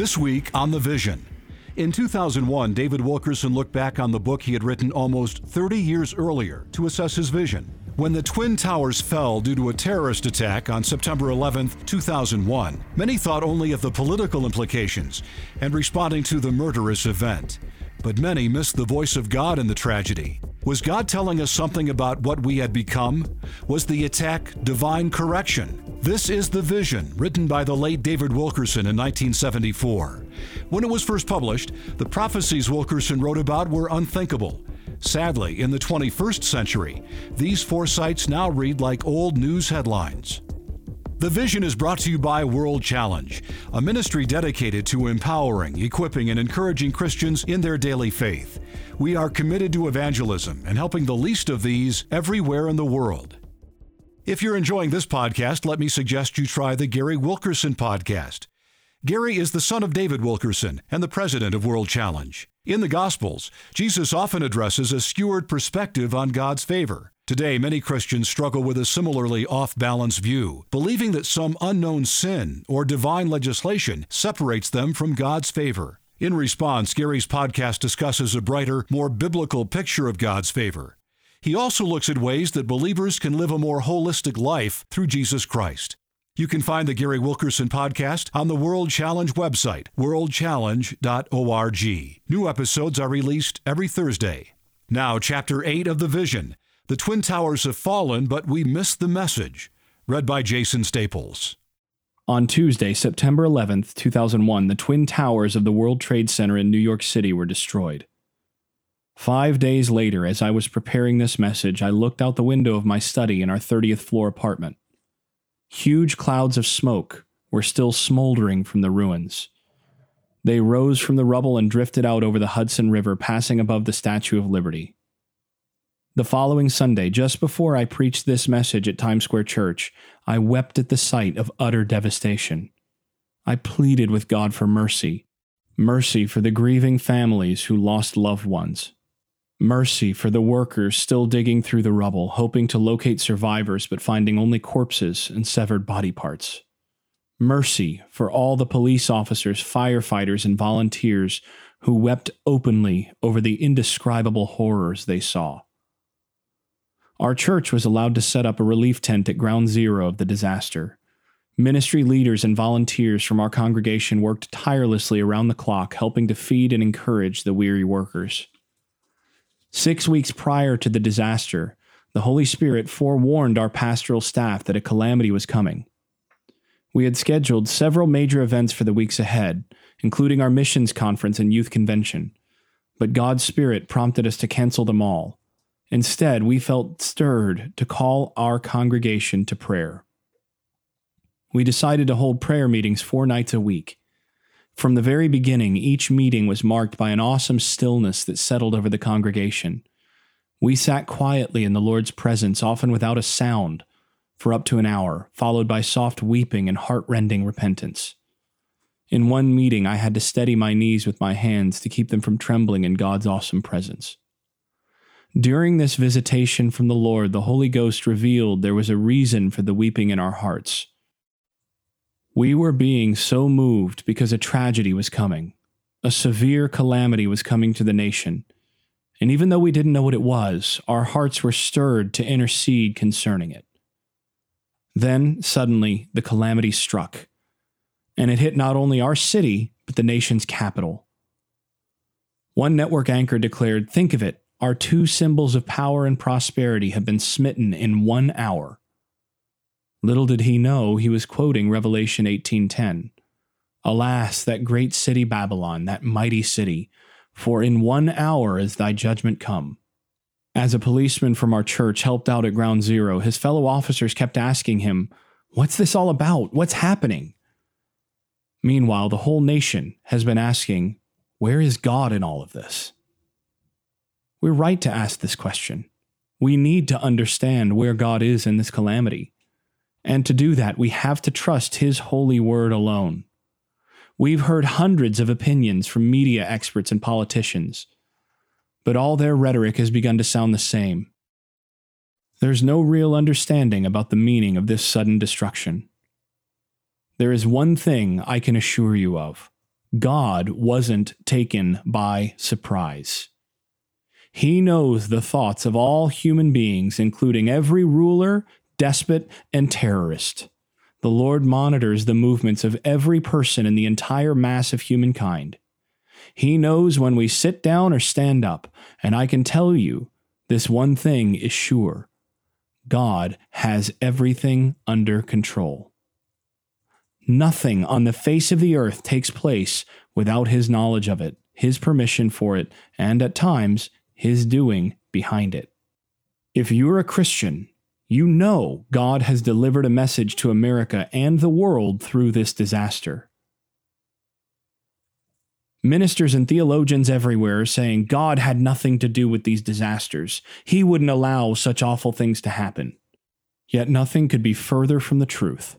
This week on The Vision. In 2001, David Wilkerson looked back on the book he had written almost 30 years earlier to assess his vision. When the Twin Towers fell due to a terrorist attack on September 11, 2001, many thought only of the political implications and responding to the murderous event. But many missed the voice of God in the tragedy. Was God telling us something about what we had become? Was the attack divine correction? This is The Vision, written by the late David Wilkerson in 1974. When it was first published, the prophecies Wilkerson wrote about were unthinkable. Sadly, in the 21st century, these foresights now read like old news headlines. The Vision is brought to you by World Challenge, a ministry dedicated to empowering, equipping, and encouraging Christians in their daily faith. We are committed to evangelism and helping the least of these everywhere in the world. If you're enjoying this podcast, let me suggest you try the Gary Wilkerson podcast. Gary is the son of David Wilkerson and the president of World Challenge. In the Gospels, Jesus often addresses a skewered perspective on God's favor. Today, many Christians struggle with a similarly off balance view, believing that some unknown sin or divine legislation separates them from God's favor. In response, Gary's podcast discusses a brighter, more biblical picture of God's favor. He also looks at ways that believers can live a more holistic life through Jesus Christ. You can find the Gary Wilkerson podcast on the World Challenge website, worldchallenge.org. New episodes are released every Thursday. Now, Chapter 8 of The Vision The Twin Towers have fallen, but we missed the message. Read by Jason Staples. On Tuesday, September 11, 2001, the Twin Towers of the World Trade Center in New York City were destroyed. Five days later, as I was preparing this message, I looked out the window of my study in our 30th floor apartment. Huge clouds of smoke were still smoldering from the ruins. They rose from the rubble and drifted out over the Hudson River, passing above the Statue of Liberty. The following Sunday, just before I preached this message at Times Square Church, I wept at the sight of utter devastation. I pleaded with God for mercy mercy for the grieving families who lost loved ones, Mercy for the workers still digging through the rubble, hoping to locate survivors but finding only corpses and severed body parts. Mercy for all the police officers, firefighters, and volunteers who wept openly over the indescribable horrors they saw. Our church was allowed to set up a relief tent at ground zero of the disaster. Ministry leaders and volunteers from our congregation worked tirelessly around the clock, helping to feed and encourage the weary workers. Six weeks prior to the disaster, the Holy Spirit forewarned our pastoral staff that a calamity was coming. We had scheduled several major events for the weeks ahead, including our missions conference and youth convention, but God's Spirit prompted us to cancel them all. Instead, we felt stirred to call our congregation to prayer. We decided to hold prayer meetings four nights a week, from the very beginning, each meeting was marked by an awesome stillness that settled over the congregation. We sat quietly in the Lord's presence, often without a sound, for up to an hour, followed by soft weeping and heart-rending repentance. In one meeting, I had to steady my knees with my hands to keep them from trembling in God's awesome presence. During this visitation from the Lord, the Holy Ghost revealed there was a reason for the weeping in our hearts. We were being so moved because a tragedy was coming. A severe calamity was coming to the nation. And even though we didn't know what it was, our hearts were stirred to intercede concerning it. Then, suddenly, the calamity struck. And it hit not only our city, but the nation's capital. One network anchor declared Think of it, our two symbols of power and prosperity have been smitten in one hour. Little did he know he was quoting Revelation 18:10. Alas, that great city Babylon, that mighty city, for in one hour is thy judgment come. As a policeman from our church helped out at ground zero, his fellow officers kept asking him, What's this all about? What's happening? Meanwhile, the whole nation has been asking, Where is God in all of this? We're right to ask this question. We need to understand where God is in this calamity. And to do that, we have to trust His holy word alone. We've heard hundreds of opinions from media experts and politicians, but all their rhetoric has begun to sound the same. There's no real understanding about the meaning of this sudden destruction. There is one thing I can assure you of God wasn't taken by surprise. He knows the thoughts of all human beings, including every ruler, despot, and terrorist. The Lord monitors the movements of every person in the entire mass of humankind. He knows when we sit down or stand up, and I can tell you this one thing is sure God has everything under control. Nothing on the face of the earth takes place without His knowledge of it, His permission for it, and at times, His doing behind it. If you're a Christian, you know God has delivered a message to America and the world through this disaster. Ministers and theologians everywhere are saying God had nothing to do with these disasters. He wouldn't allow such awful things to happen. Yet nothing could be further from the truth.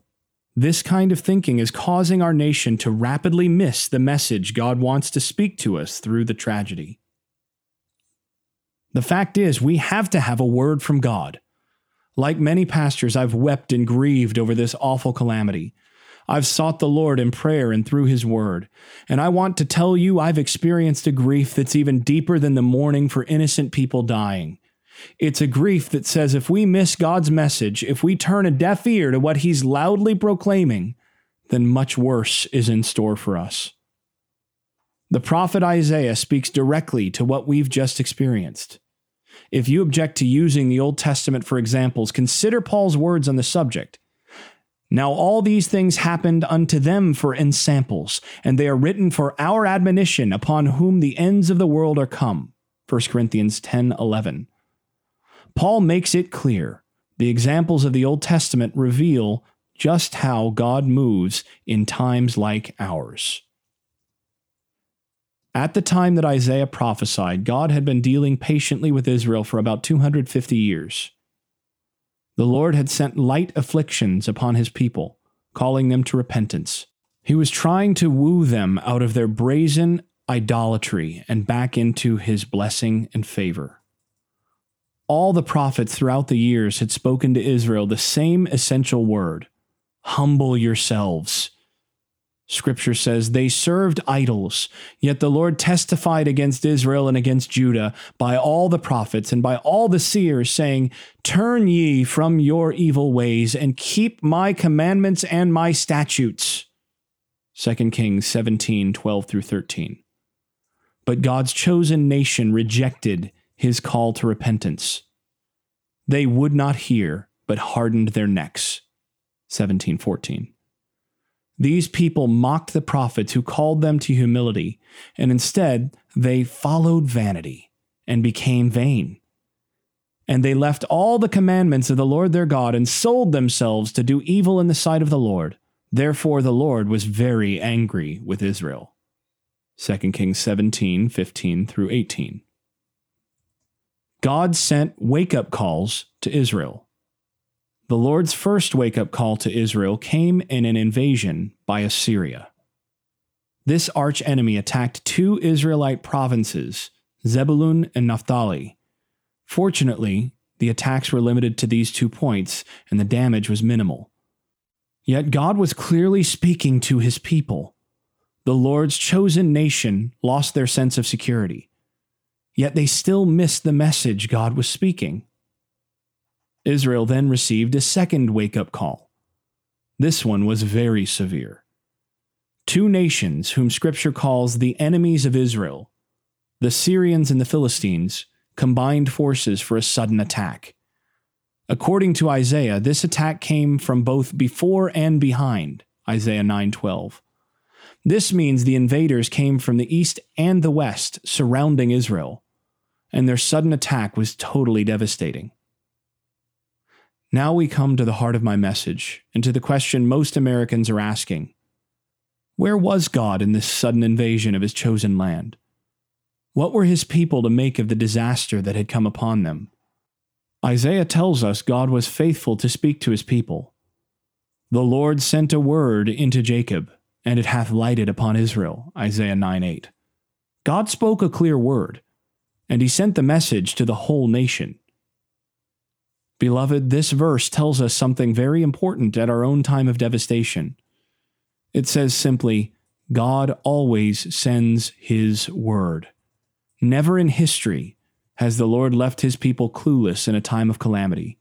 This kind of thinking is causing our nation to rapidly miss the message God wants to speak to us through the tragedy. The fact is, we have to have a word from God. Like many pastors, I've wept and grieved over this awful calamity. I've sought the Lord in prayer and through His Word. And I want to tell you, I've experienced a grief that's even deeper than the mourning for innocent people dying. It's a grief that says if we miss God's message, if we turn a deaf ear to what He's loudly proclaiming, then much worse is in store for us. The prophet Isaiah speaks directly to what we've just experienced. If you object to using the Old Testament for examples, consider Paul's words on the subject. Now all these things happened unto them for ensamples, and they are written for our admonition upon whom the ends of the world are come. 1 Corinthians 10 11. Paul makes it clear the examples of the Old Testament reveal just how God moves in times like ours. At the time that Isaiah prophesied, God had been dealing patiently with Israel for about 250 years. The Lord had sent light afflictions upon his people, calling them to repentance. He was trying to woo them out of their brazen idolatry and back into his blessing and favor. All the prophets throughout the years had spoken to Israel the same essential word humble yourselves Scripture says, They served idols, yet the Lord testified against Israel and against Judah by all the prophets and by all the seers, saying, Turn ye from your evil ways and keep my commandments and my statutes. 2 Kings 17 12 through 13. But God's chosen nation rejected his call to repentance. They would not hear, but hardened their necks. 1714. These people mocked the prophets who called them to humility, and instead they followed vanity and became vain. And they left all the commandments of the Lord their God and sold themselves to do evil in the sight of the Lord. Therefore the Lord was very angry with Israel. 2 Kings 17, 15 through 18. God sent wake up calls to Israel the Lord's first wake up call to Israel came in an invasion by Assyria. This arch enemy attacked two Israelite provinces, Zebulun and Naphtali. Fortunately, the attacks were limited to these two points, and the damage was minimal. Yet God was clearly speaking to his people. The Lord's chosen nation lost their sense of security. Yet they still missed the message God was speaking. Israel then received a second wake up call. This one was very severe. Two nations, whom Scripture calls the enemies of Israel, the Syrians and the Philistines, combined forces for a sudden attack. According to Isaiah, this attack came from both before and behind, Isaiah 9:12. This means the invaders came from the east and the west surrounding Israel, and their sudden attack was totally devastating. Now we come to the heart of my message and to the question most Americans are asking Where was God in this sudden invasion of his chosen land? What were his people to make of the disaster that had come upon them? Isaiah tells us God was faithful to speak to his people. The Lord sent a word into Jacob, and it hath lighted upon Israel. Isaiah 9 8. God spoke a clear word, and he sent the message to the whole nation. Beloved, this verse tells us something very important at our own time of devastation. It says simply, God always sends his word. Never in history has the Lord left his people clueless in a time of calamity.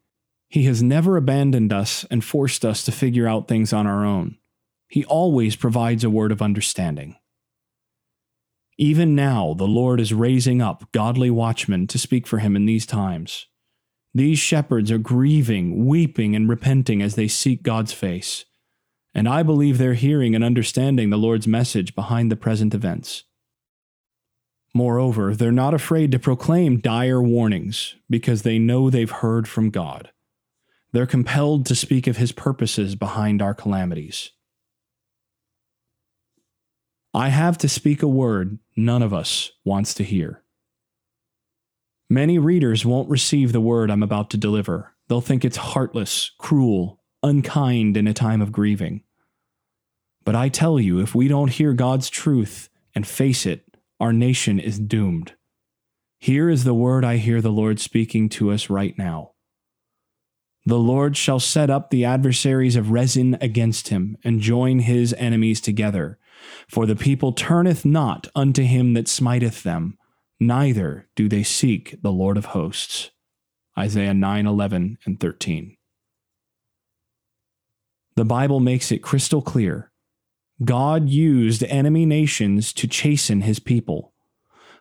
He has never abandoned us and forced us to figure out things on our own. He always provides a word of understanding. Even now, the Lord is raising up godly watchmen to speak for him in these times. These shepherds are grieving, weeping, and repenting as they seek God's face. And I believe they're hearing and understanding the Lord's message behind the present events. Moreover, they're not afraid to proclaim dire warnings because they know they've heard from God. They're compelled to speak of His purposes behind our calamities. I have to speak a word none of us wants to hear. Many readers won't receive the word I'm about to deliver. They'll think it's heartless, cruel, unkind in a time of grieving. But I tell you, if we don't hear God's truth and face it, our nation is doomed. Here is the word I hear the Lord speaking to us right now. The Lord shall set up the adversaries of Rezin against him, and join his enemies together. For the people turneth not unto him that smiteth them, neither do they seek the Lord of hosts. Isaiah 9 11 and 13. The Bible makes it crystal clear. God used enemy nations to chasten his people.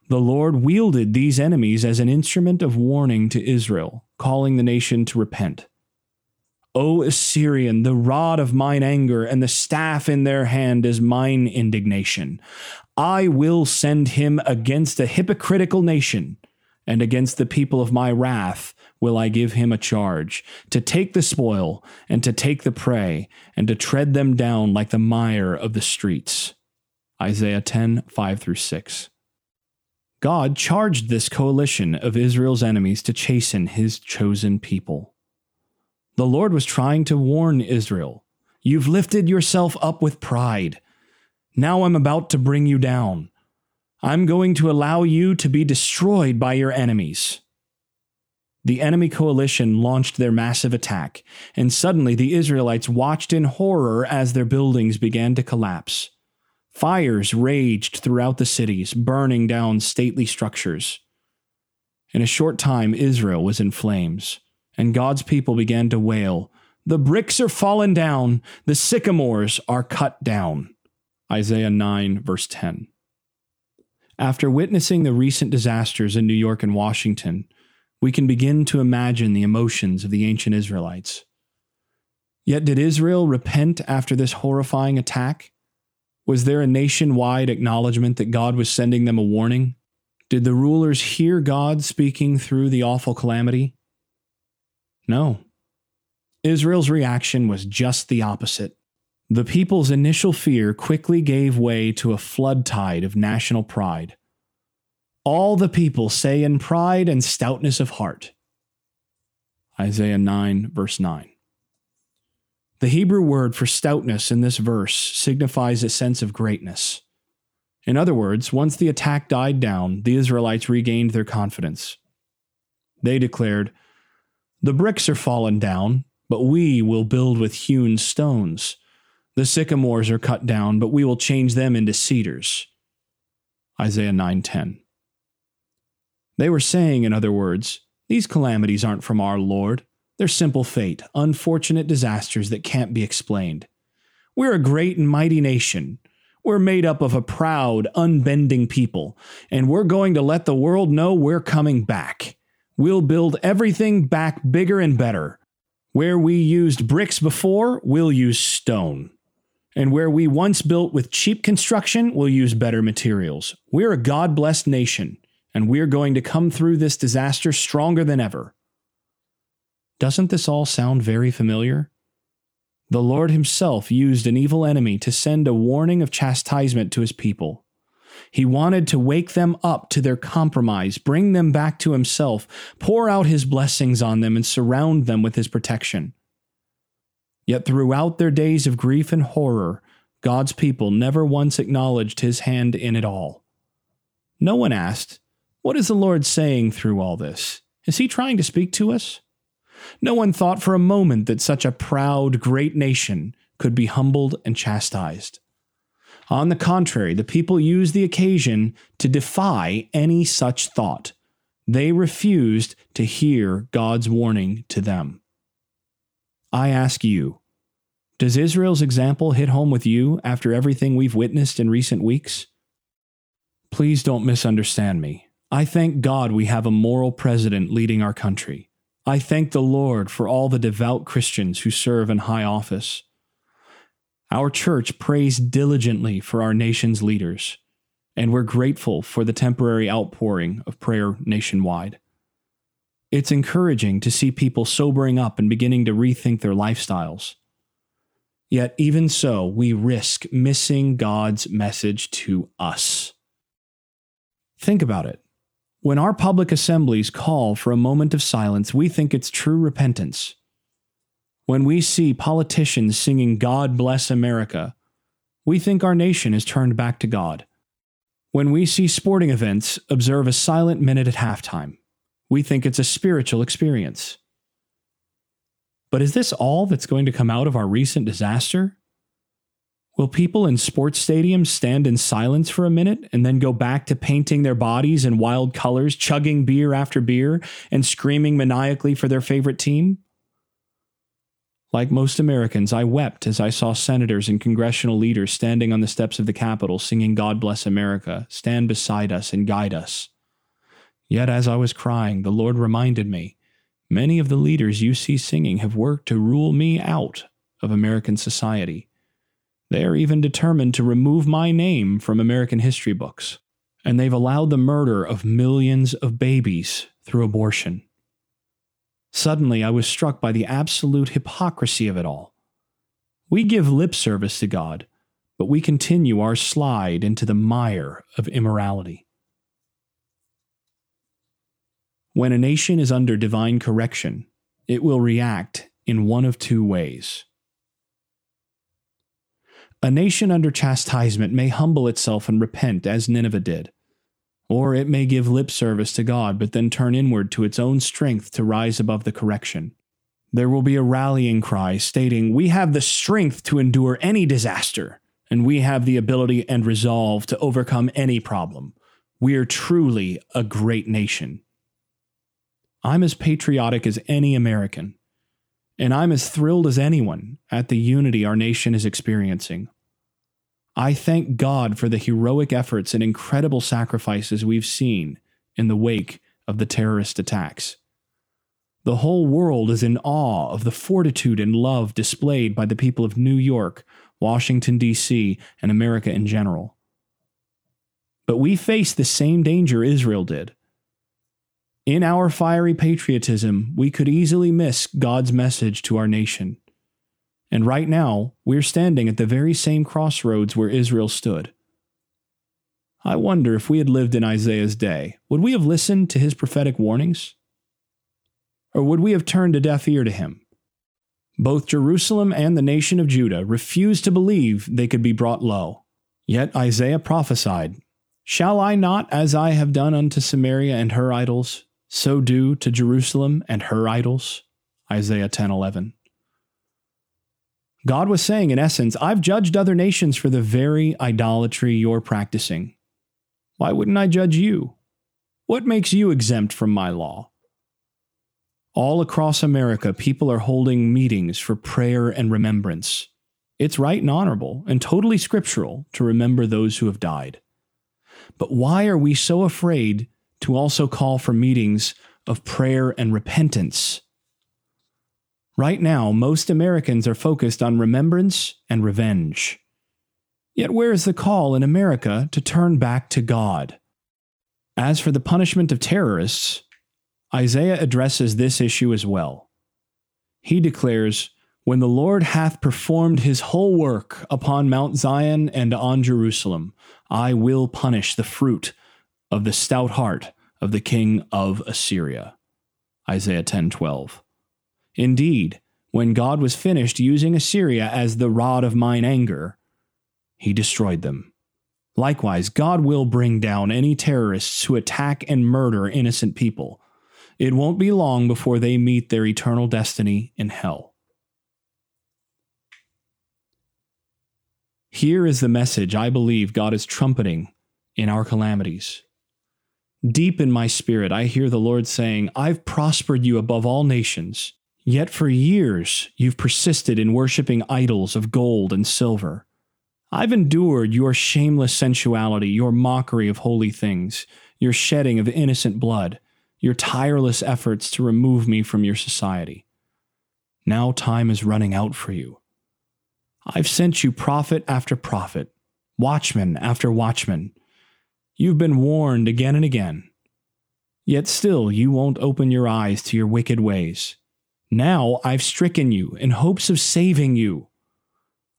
The Lord wielded these enemies as an instrument of warning to Israel, calling the nation to repent. O Assyrian, the rod of mine anger and the staff in their hand is mine indignation. I will send him against a hypocritical nation, and against the people of my wrath will I give him a charge, to take the spoil, and to take the prey, and to tread them down like the mire of the streets. Isaiah 10 5 through 6. God charged this coalition of Israel's enemies to chasten his chosen people. The Lord was trying to warn Israel You've lifted yourself up with pride. Now I'm about to bring you down. I'm going to allow you to be destroyed by your enemies. The enemy coalition launched their massive attack, and suddenly the Israelites watched in horror as their buildings began to collapse. Fires raged throughout the cities, burning down stately structures. In a short time, Israel was in flames and God's people began to wail, The bricks are fallen down, the sycamores are cut down. Isaiah 9, verse 10. After witnessing the recent disasters in New York and Washington, we can begin to imagine the emotions of the ancient Israelites. Yet, did Israel repent after this horrifying attack? Was there a nationwide acknowledgement that God was sending them a warning? Did the rulers hear God speaking through the awful calamity? No. Israel's reaction was just the opposite. The people's initial fear quickly gave way to a flood tide of national pride. All the people say in pride and stoutness of heart. Isaiah 9, verse 9. The Hebrew word for stoutness in this verse signifies a sense of greatness. In other words, once the attack died down, the Israelites regained their confidence. They declared, the bricks are fallen down, but we will build with hewn stones. The sycamores are cut down, but we will change them into cedars. Isaiah 9:10. They were saying in other words, these calamities aren't from our Lord. They're simple fate, unfortunate disasters that can't be explained. We're a great and mighty nation. We're made up of a proud, unbending people, and we're going to let the world know we're coming back. We'll build everything back bigger and better. Where we used bricks before, we'll use stone. And where we once built with cheap construction, we'll use better materials. We're a God blessed nation, and we're going to come through this disaster stronger than ever. Doesn't this all sound very familiar? The Lord Himself used an evil enemy to send a warning of chastisement to His people. He wanted to wake them up to their compromise, bring them back to himself, pour out his blessings on them, and surround them with his protection. Yet throughout their days of grief and horror, God's people never once acknowledged his hand in it all. No one asked, What is the Lord saying through all this? Is he trying to speak to us? No one thought for a moment that such a proud, great nation could be humbled and chastised. On the contrary, the people used the occasion to defy any such thought. They refused to hear God's warning to them. I ask you, does Israel's example hit home with you after everything we've witnessed in recent weeks? Please don't misunderstand me. I thank God we have a moral president leading our country. I thank the Lord for all the devout Christians who serve in high office. Our church prays diligently for our nation's leaders, and we're grateful for the temporary outpouring of prayer nationwide. It's encouraging to see people sobering up and beginning to rethink their lifestyles. Yet, even so, we risk missing God's message to us. Think about it. When our public assemblies call for a moment of silence, we think it's true repentance. When we see politicians singing God Bless America, we think our nation is turned back to God. When we see sporting events observe a silent minute at halftime, we think it's a spiritual experience. But is this all that's going to come out of our recent disaster? Will people in sports stadiums stand in silence for a minute and then go back to painting their bodies in wild colors, chugging beer after beer, and screaming maniacally for their favorite team? Like most Americans, I wept as I saw senators and congressional leaders standing on the steps of the Capitol singing God Bless America, stand beside us and guide us. Yet as I was crying, the Lord reminded me many of the leaders you see singing have worked to rule me out of American society. They are even determined to remove my name from American history books. And they've allowed the murder of millions of babies through abortion. Suddenly, I was struck by the absolute hypocrisy of it all. We give lip service to God, but we continue our slide into the mire of immorality. When a nation is under divine correction, it will react in one of two ways. A nation under chastisement may humble itself and repent, as Nineveh did. Or it may give lip service to God, but then turn inward to its own strength to rise above the correction. There will be a rallying cry stating, We have the strength to endure any disaster, and we have the ability and resolve to overcome any problem. We are truly a great nation. I'm as patriotic as any American and I'm as thrilled as anyone at the unity our nation is experiencing. I thank God for the heroic efforts and incredible sacrifices we've seen in the wake of the terrorist attacks. The whole world is in awe of the fortitude and love displayed by the people of New York, Washington, D.C., and America in general. But we face the same danger Israel did in our fiery patriotism, we could easily miss God's message to our nation. And right now, we're standing at the very same crossroads where Israel stood. I wonder if we had lived in Isaiah's day, would we have listened to his prophetic warnings? Or would we have turned a deaf ear to him? Both Jerusalem and the nation of Judah refused to believe they could be brought low. Yet Isaiah prophesied, Shall I not, as I have done unto Samaria and her idols, so do to Jerusalem and her idols. Isaiah 10:11. God was saying in essence, I've judged other nations for the very idolatry you're practicing. Why wouldn't I judge you? What makes you exempt from my law? All across America, people are holding meetings for prayer and remembrance. It's right and honorable and totally scriptural to remember those who have died. But why are we so afraid to also call for meetings of prayer and repentance. Right now, most Americans are focused on remembrance and revenge. Yet, where is the call in America to turn back to God? As for the punishment of terrorists, Isaiah addresses this issue as well. He declares, When the Lord hath performed his whole work upon Mount Zion and on Jerusalem, I will punish the fruit of the stout heart of the king of Assyria. Isaiah 10:12. Indeed, when God was finished using Assyria as the rod of mine anger, he destroyed them. Likewise, God will bring down any terrorists who attack and murder innocent people. It won't be long before they meet their eternal destiny in hell. Here is the message I believe God is trumpeting in our calamities. Deep in my spirit, I hear the Lord saying, I've prospered you above all nations, yet for years you've persisted in worshiping idols of gold and silver. I've endured your shameless sensuality, your mockery of holy things, your shedding of innocent blood, your tireless efforts to remove me from your society. Now time is running out for you. I've sent you prophet after prophet, watchman after watchman. You've been warned again and again. Yet still you won't open your eyes to your wicked ways. Now I've stricken you in hopes of saving you.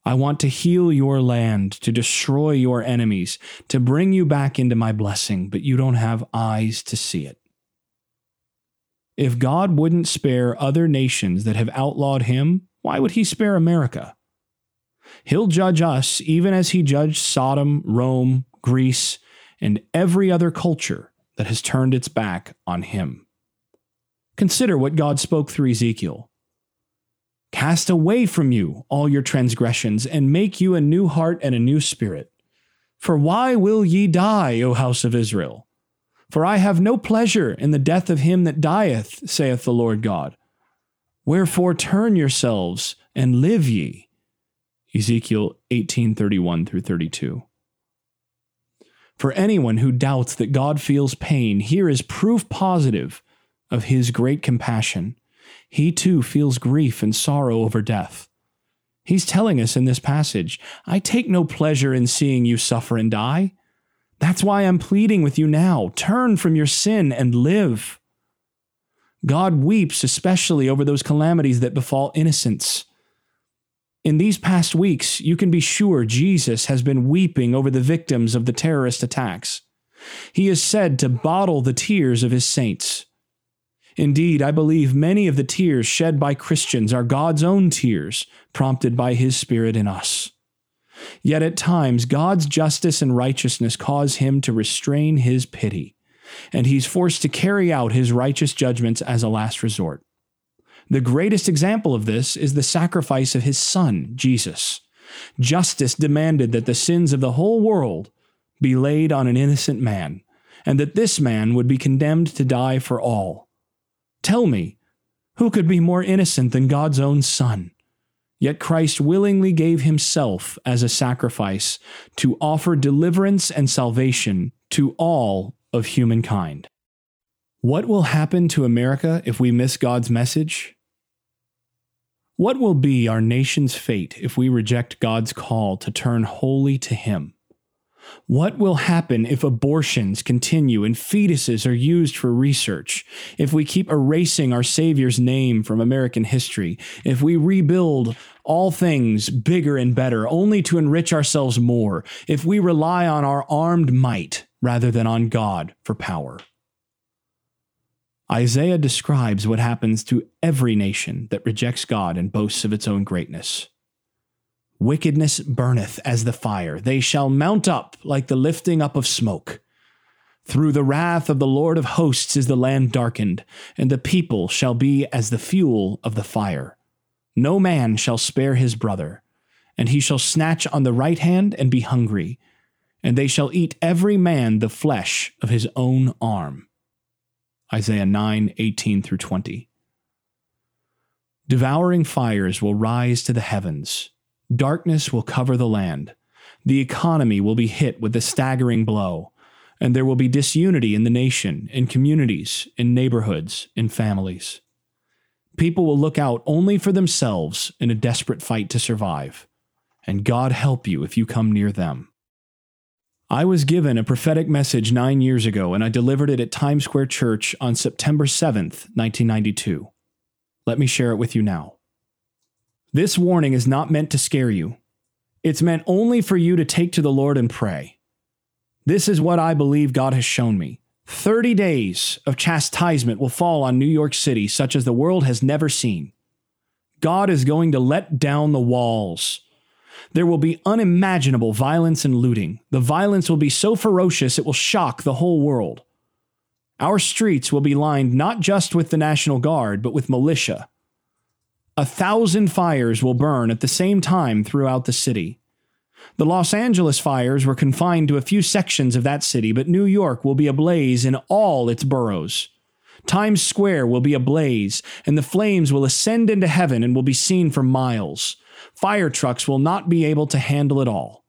I want to heal your land, to destroy your enemies, to bring you back into my blessing, but you don't have eyes to see it. If God wouldn't spare other nations that have outlawed him, why would he spare America? He'll judge us even as he judged Sodom, Rome, Greece, and every other culture that has turned its back on him. Consider what God spoke through Ezekiel. Cast away from you all your transgressions, and make you a new heart and a new spirit. For why will ye die, O house of Israel? For I have no pleasure in the death of him that dieth, saith the Lord God. Wherefore turn yourselves and live ye. Ezekiel 18:31 through 32. For anyone who doubts that God feels pain, here is proof positive of his great compassion. He too feels grief and sorrow over death. He's telling us in this passage, I take no pleasure in seeing you suffer and die. That's why I'm pleading with you now. Turn from your sin and live. God weeps especially over those calamities that befall innocents. In these past weeks, you can be sure Jesus has been weeping over the victims of the terrorist attacks. He is said to bottle the tears of his saints. Indeed, I believe many of the tears shed by Christians are God's own tears, prompted by his Spirit in us. Yet at times, God's justice and righteousness cause him to restrain his pity, and he's forced to carry out his righteous judgments as a last resort. The greatest example of this is the sacrifice of his son, Jesus. Justice demanded that the sins of the whole world be laid on an innocent man, and that this man would be condemned to die for all. Tell me, who could be more innocent than God's own Son? Yet Christ willingly gave himself as a sacrifice to offer deliverance and salvation to all of humankind. What will happen to America if we miss God's message? What will be our nation's fate if we reject God's call to turn wholly to Him? What will happen if abortions continue and fetuses are used for research? If we keep erasing our Savior's name from American history? If we rebuild all things bigger and better only to enrich ourselves more? If we rely on our armed might rather than on God for power? Isaiah describes what happens to every nation that rejects God and boasts of its own greatness. Wickedness burneth as the fire. They shall mount up like the lifting up of smoke. Through the wrath of the Lord of hosts is the land darkened, and the people shall be as the fuel of the fire. No man shall spare his brother, and he shall snatch on the right hand and be hungry, and they shall eat every man the flesh of his own arm. Isaiah 9 18 through 20. Devouring fires will rise to the heavens Darkness will cover the land. The economy will be hit with a staggering blow, and there will be disunity in the nation, in communities, in neighborhoods, in families. People will look out only for themselves in a desperate fight to survive, and God help you if you come near them. I was given a prophetic message nine years ago, and I delivered it at Times Square Church on September 7th, 1992. Let me share it with you now. This warning is not meant to scare you. It's meant only for you to take to the Lord and pray. This is what I believe God has shown me. 30 days of chastisement will fall on New York City, such as the world has never seen. God is going to let down the walls. There will be unimaginable violence and looting. The violence will be so ferocious it will shock the whole world. Our streets will be lined not just with the National Guard, but with militia, a thousand fires will burn at the same time throughout the city. The Los Angeles fires were confined to a few sections of that city, but New York will be ablaze in all its boroughs. Times Square will be ablaze, and the flames will ascend into heaven and will be seen for miles. Fire trucks will not be able to handle it all.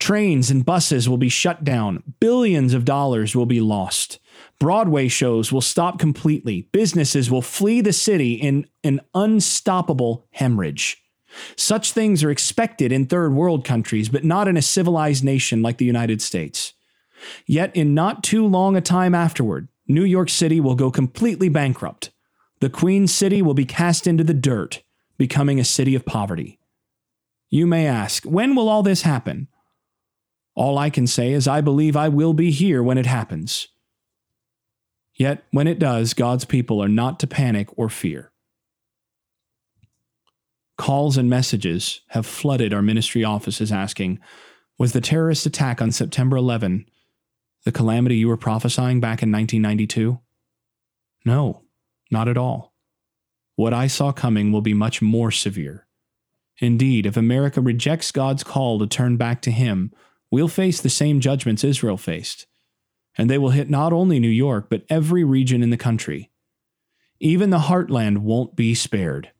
Trains and buses will be shut down. Billions of dollars will be lost. Broadway shows will stop completely. Businesses will flee the city in an unstoppable hemorrhage. Such things are expected in third world countries, but not in a civilized nation like the United States. Yet, in not too long a time afterward, New York City will go completely bankrupt. The Queen City will be cast into the dirt, becoming a city of poverty. You may ask, when will all this happen? All I can say is I believe I will be here when it happens. Yet, when it does, God's people are not to panic or fear. Calls and messages have flooded our ministry offices asking, Was the terrorist attack on September 11 the calamity you were prophesying back in 1992? No, not at all. What I saw coming will be much more severe. Indeed, if America rejects God's call to turn back to Him, we'll face the same judgments Israel faced. And they will hit not only New York, but every region in the country. Even the heartland won't be spared.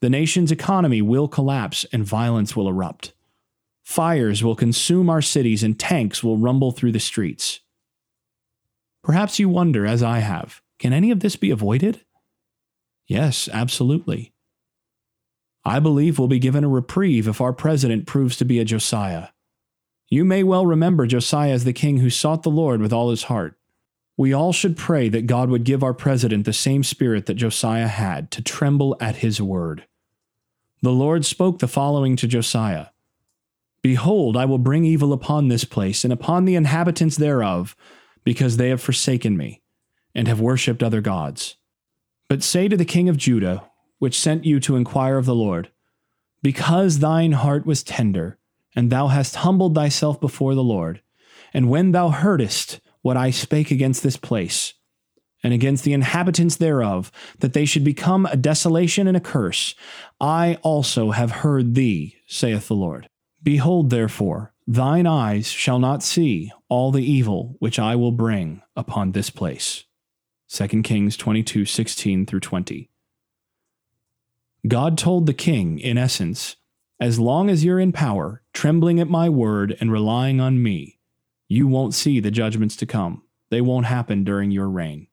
The nation's economy will collapse and violence will erupt. Fires will consume our cities and tanks will rumble through the streets. Perhaps you wonder, as I have, can any of this be avoided? Yes, absolutely. I believe we'll be given a reprieve if our president proves to be a Josiah. You may well remember Josiah as the king who sought the Lord with all his heart. We all should pray that God would give our president the same spirit that Josiah had to tremble at his word. The Lord spoke the following to Josiah Behold, I will bring evil upon this place and upon the inhabitants thereof, because they have forsaken me, and have worshipped other gods. But say to the king of Judah, which sent you to inquire of the Lord, Because thine heart was tender, and thou hast humbled thyself before the Lord, and when thou heardest what I spake against this place, and against the inhabitants thereof, that they should become a desolation and a curse, I also have heard thee, saith the Lord. Behold, therefore, Thine eyes shall not see all the evil which I will bring upon this place. 2 Kings 22 16 through 20. God told the king, in essence, As long as you're in power, trembling at my word and relying on me, you won't see the judgments to come. They won't happen during your reign.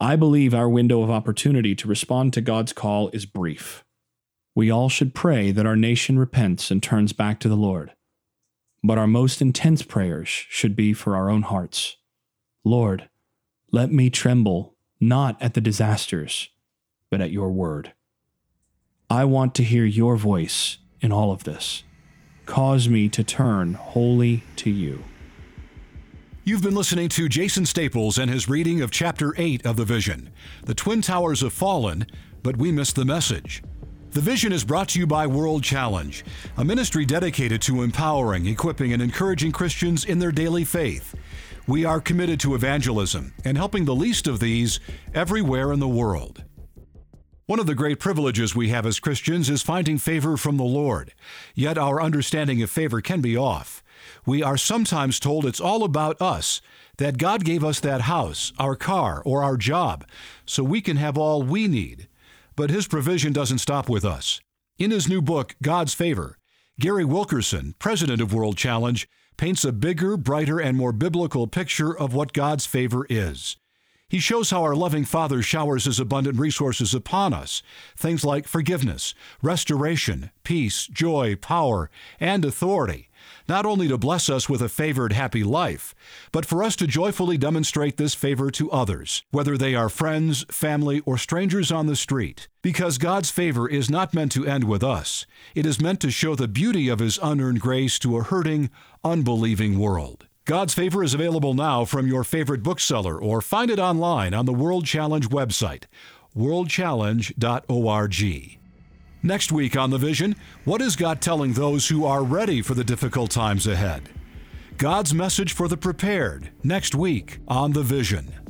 I believe our window of opportunity to respond to God's call is brief. We all should pray that our nation repents and turns back to the Lord but our most intense prayers should be for our own hearts. Lord, let me tremble not at the disasters, but at your word. I want to hear your voice in all of this. Cause me to turn wholly to you. You've been listening to Jason Staples and his reading of Chapter 8 of the Vision. The Twin Towers have fallen, but we missed the message. The vision is brought to you by World Challenge, a ministry dedicated to empowering, equipping, and encouraging Christians in their daily faith. We are committed to evangelism and helping the least of these everywhere in the world. One of the great privileges we have as Christians is finding favor from the Lord. Yet our understanding of favor can be off. We are sometimes told it's all about us, that God gave us that house, our car, or our job, so we can have all we need. But his provision doesn't stop with us. In his new book, God's Favor, Gary Wilkerson, president of World Challenge, paints a bigger, brighter, and more biblical picture of what God's favor is. He shows how our loving Father showers His abundant resources upon us things like forgiveness, restoration, peace, joy, power, and authority not only to bless us with a favored, happy life, but for us to joyfully demonstrate this favor to others, whether they are friends, family, or strangers on the street. Because God's favor is not meant to end with us, it is meant to show the beauty of His unearned grace to a hurting, unbelieving world. God's Favor is available now from your favorite bookseller or find it online on the World Challenge website, worldchallenge.org. Next week on The Vision, what is God telling those who are ready for the difficult times ahead? God's message for the prepared, next week on The Vision.